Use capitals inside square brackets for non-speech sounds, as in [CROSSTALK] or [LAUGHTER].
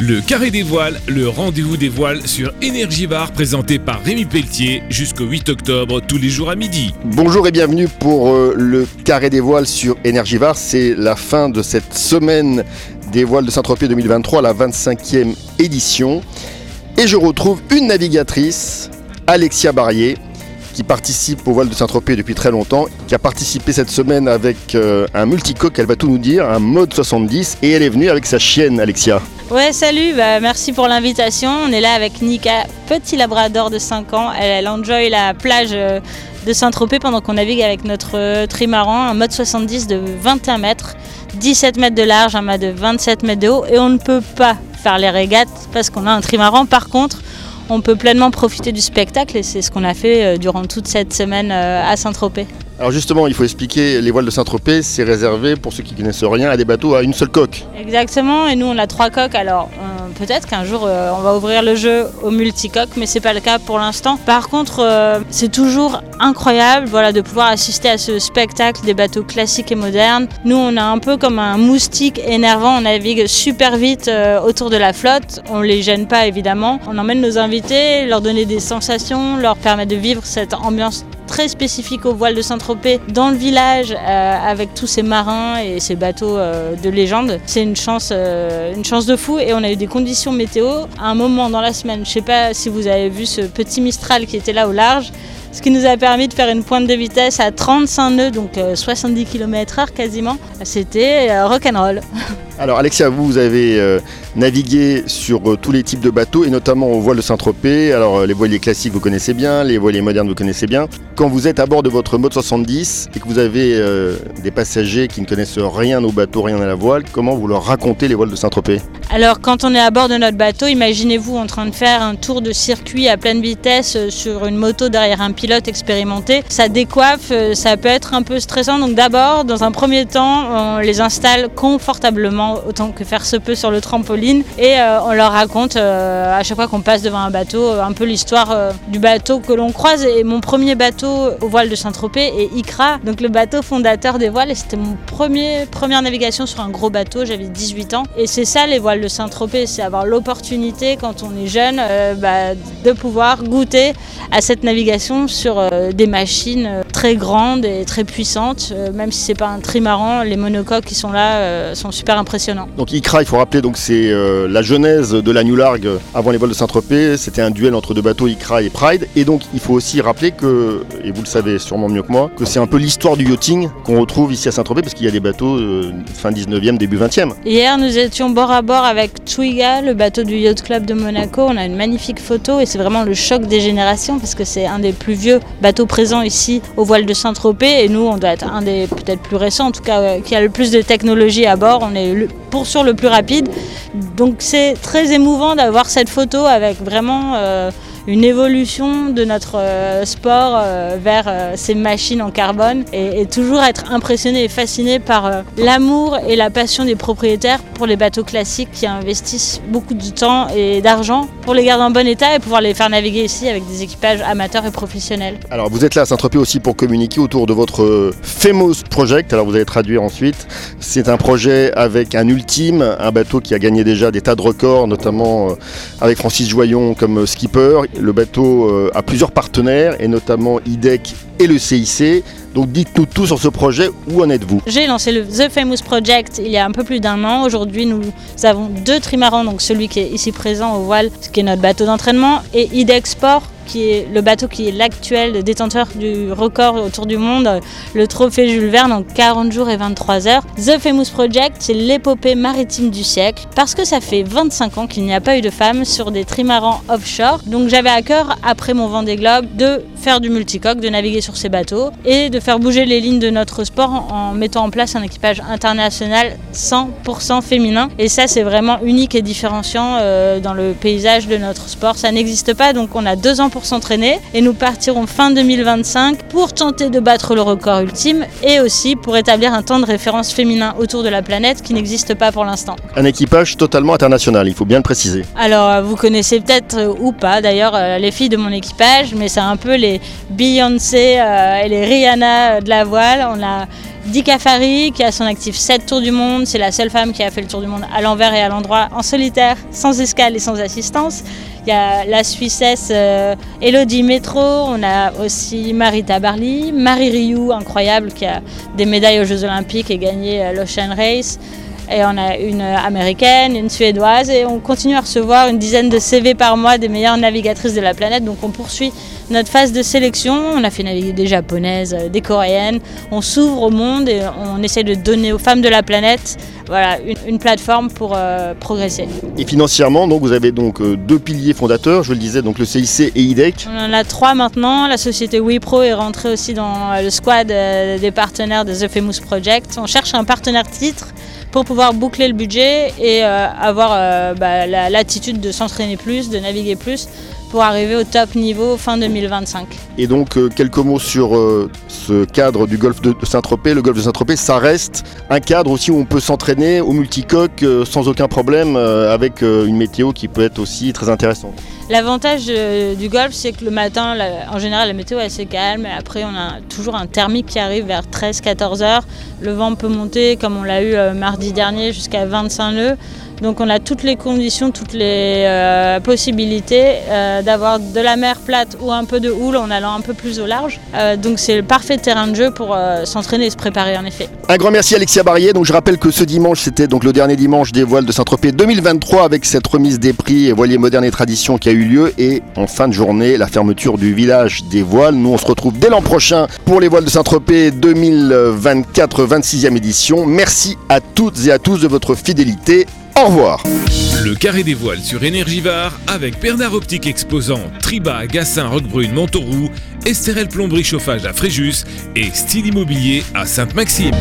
Le Carré des Voiles, le rendez-vous des voiles sur Énergie Bar présenté par Rémi Pelletier jusqu'au 8 octobre tous les jours à midi. Bonjour et bienvenue pour euh, le Carré des Voiles sur Énergie Bar. C'est la fin de cette semaine des voiles de Saint-Tropez 2023, la 25e édition. Et je retrouve une navigatrice, Alexia Barrier, qui participe au voile de Saint-Tropez depuis très longtemps, qui a participé cette semaine avec euh, un multicoque, elle va tout nous dire, un mode 70, et elle est venue avec sa chienne, Alexia. Ouais, salut, bah, merci pour l'invitation. On est là avec Nika, petit labrador de 5 ans. Elle, elle enjoy la plage euh, de Saint-Tropez pendant qu'on navigue avec notre euh, trimaran, un mode 70 de 21 mètres, 17 mètres de large, un mât de 27 mètres de haut, et on ne peut pas faire les régates parce qu'on a un trimaran. Par contre, on peut pleinement profiter du spectacle et c'est ce qu'on a fait euh, durant toute cette semaine euh, à Saint-Tropez. Alors justement, il faut expliquer, les voiles de Saint-Tropez, c'est réservé, pour ceux qui ne connaissent rien, à des bateaux à une seule coque. Exactement, et nous on a trois coques, alors euh, peut-être qu'un jour euh, on va ouvrir le jeu au multicoque, mais c'est pas le cas pour l'instant. Par contre, euh, c'est toujours incroyable voilà, de pouvoir assister à ce spectacle des bateaux classiques et modernes. Nous on a un peu comme un moustique énervant, on navigue super vite euh, autour de la flotte, on les gêne pas évidemment. On emmène nos invités, leur donner des sensations, leur permettre de vivre cette ambiance très spécifique au voile de Saint-Tropez dans le village euh, avec tous ces marins et ces bateaux euh, de légende. C'est une chance, euh, une chance de fou et on a eu des conditions météo à un moment dans la semaine. Je sais pas si vous avez vu ce petit Mistral qui était là au large. Ce qui nous a permis de faire une pointe de vitesse à 35 nœuds, donc euh, 70 km/h quasiment. C'était rock'n'roll. [LAUGHS] Alors Alexia, vous, avez euh, navigué sur euh, tous les types de bateaux et notamment au voile de Saint-Tropez. Alors euh, les voiliers classiques vous connaissez bien, les voiliers modernes vous connaissez bien. Quand vous êtes à bord de votre mode 70 et que vous avez des passagers qui ne connaissent rien au bateau, rien à la voile, comment vous leur racontez les voiles de Saint-Tropez? Alors quand on est à bord de notre bateau, imaginez-vous en train de faire un tour de circuit à pleine vitesse sur une moto derrière un pilote expérimenté. Ça décoiffe, ça peut être un peu stressant. Donc d'abord, dans un premier temps, on les installe confortablement autant que faire se peut sur le trampoline et euh, on leur raconte euh, à chaque fois qu'on passe devant un bateau euh, un peu l'histoire du bateau que l'on croise. Et mon premier bateau au voile de Saint-Tropez est Ikra, donc le bateau fondateur des voiles. Et c'était mon premier première navigation sur un gros bateau. J'avais 18 ans et c'est ça les voiles de Saint-Tropez, c'est avoir l'opportunité quand on est jeune bah, de pouvoir goûter à cette navigation sur des machines très grandes et très puissantes. Même si c'est pas un trimaran, les monocoques qui sont là sont super impressionnants. Donc ICRA, il faut rappeler, donc c'est euh, la genèse de la New Largue avant les vols de Saint-Tropez. C'était un duel entre deux bateaux, ICRA et Pride. Et donc il faut aussi rappeler que, et vous le savez sûrement mieux que moi, que c'est un peu l'histoire du yachting qu'on retrouve ici à Saint-Tropez parce qu'il y a des bateaux euh, fin 19e, début 20e. Hier, nous étions bord à bord avec Twiga, le bateau du Yacht Club de Monaco. On a une magnifique photo et c'est vraiment le choc des générations parce que c'est un des plus vieux bateaux présents ici au voile de Saint-Tropez et nous, on doit être un des peut-être plus récents, en tout cas euh, qui a le plus de technologie à bord. On est le- pour sûr le plus rapide. Donc c'est très émouvant d'avoir cette photo avec vraiment euh, une évolution de notre euh, sport euh, vers ces machines en carbone et, toujours être impressionné et fasciné par l'amour et la passion des propriétaires pour les bateaux classiques qui investissent beaucoup de temps et d'argent pour les garder en bon état et pouvoir les faire naviguer ici avec des équipages amateurs et professionnels. Alors vous êtes là à Saint-Tropez aussi pour communiquer autour de votre Famous Project. Alors vous allez traduire ensuite. C'est un projet avec un ultime, un bateau qui a gagné déjà des tas de records, notamment euh, avec Francis Joyon comme euh, skipper. Le bateau euh, a plusieurs partenaires et notamment IDEC et le CIC. Donc dites-nous tout sur ce projet. Où en êtes-vous? J'ai lancé le The Famous Project il y a un peu plus d'un an. Aujourd'hui, nous avons deux trimarans, donc celui qui est ici présent au voile, ce qui est notre bateau d'entraînement, et IDEX Sport, qui est le bateau qui est l'actuel détenteur du record autour du monde, le trophée Jules Verne en 40 jours et 23 heures. The Famous Project, c'est l'épopée maritime du siècle, parce que ça fait 25 ans qu'il n'y a pas eu de femmes sur des trimarans offshore. Donc j'avais à cœur, après mon Vendée Globe, de faire du multicoque, de naviguer sur ces bateaux et de faire bouger les lignes de notre sport en, mettant en place un équipage international 100% féminin. Et ça, c'est vraiment unique et différenciant euh, dans le paysage de notre sport. Ça n'existe pas, donc on a deux ans pour s'entraîner et nous partirons fin 2025 pour tenter de battre le record ultime et aussi pour établir un temps de référence féminin autour de la planète qui n'existe pas pour l'instant. Un équipage totalement international, il faut bien le préciser. Alors, euh, vous connaissez peut-être euh, ou pas d'ailleurs euh, les filles de mon équipage, mais c'est un peu les Beyoncé et les Rihanna de la voile. On a Dika Fari, qui a son actif 7 tours du monde. C'est la seule femme qui a fait le tour du monde à l'envers et à l'endroit, en solitaire, sans escale et sans assistance. Il y a la Suissesse euh, Elodie Métro, on a aussi Marita Barley, Marie Rioux, incroyable, qui a des médailles aux Jeux Olympiques et gagné euh, l'Ocean Race. Et on a une américaine, une suédoise, et on continue à recevoir une dizaine de CV par mois des meilleures navigatrices de la planète. Donc on poursuit notre phase de sélection. On a fait naviguer des japonaises, euh, des coréennes. On s'ouvre au monde et on essaie de donner aux femmes de la planète voilà, une, plateforme pour euh, progresser. Et financièrement, donc, vous avez donc euh, deux piliers fondateurs, je le disais, donc le CIC et IDEC. On en a trois maintenant. La société WePro est rentrée aussi dans le squad des partenaires de The Famous Project. On cherche un partenaire titre pour pouvoir boucler le budget et avoir bah, l'attitude de s'entraîner plus, de naviguer plus pour arriver au top niveau fin 2025. Et donc euh, quelques mots sur euh, ce cadre du golfe de, Saint-Tropez. Le golfe de Saint-Tropez, ça reste un cadre aussi où on peut s'entraîner au multicoque euh, sans aucun problème avec une météo qui peut être aussi très intéressante. L'avantage du golfe, c'est que le matin, en général, la météo est assez calme. Après, on a toujours un thermique qui arrive vers 13-14 heures. Le vent peut monter, comme on l'a eu mardi dernier, jusqu'à 25 nœuds. Donc on a toutes les conditions, toutes les euh, possibilités euh, d'avoir de la mer plate ou un peu de houle en allant un peu plus au large. Euh, donc c'est le parfait terrain de jeu pour s'entraîner et se préparer en effet. Un grand merci Alexia Barrier. Donc je rappelle que ce dimanche c'était donc le dernier dimanche des voiles de Saint-Tropez 2023 avec cette remise des prix voiliers modernes et tradition qui a eu lieu et en fin de journée la fermeture du village des voiles. Nous on se retrouve dès l'an prochain pour les voiles de Saint-Tropez 2024 26e édition. Merci à toutes et à tous de votre fidélité. Au revoir. Le carré des voiles sur Énergivare avec Bernard Optique Exposant, Triba, Gassin, Roquebrune, Montauroux, Estérel Plomberie Chauffage à Fréjus et Style Immobilier à Sainte-Maxime.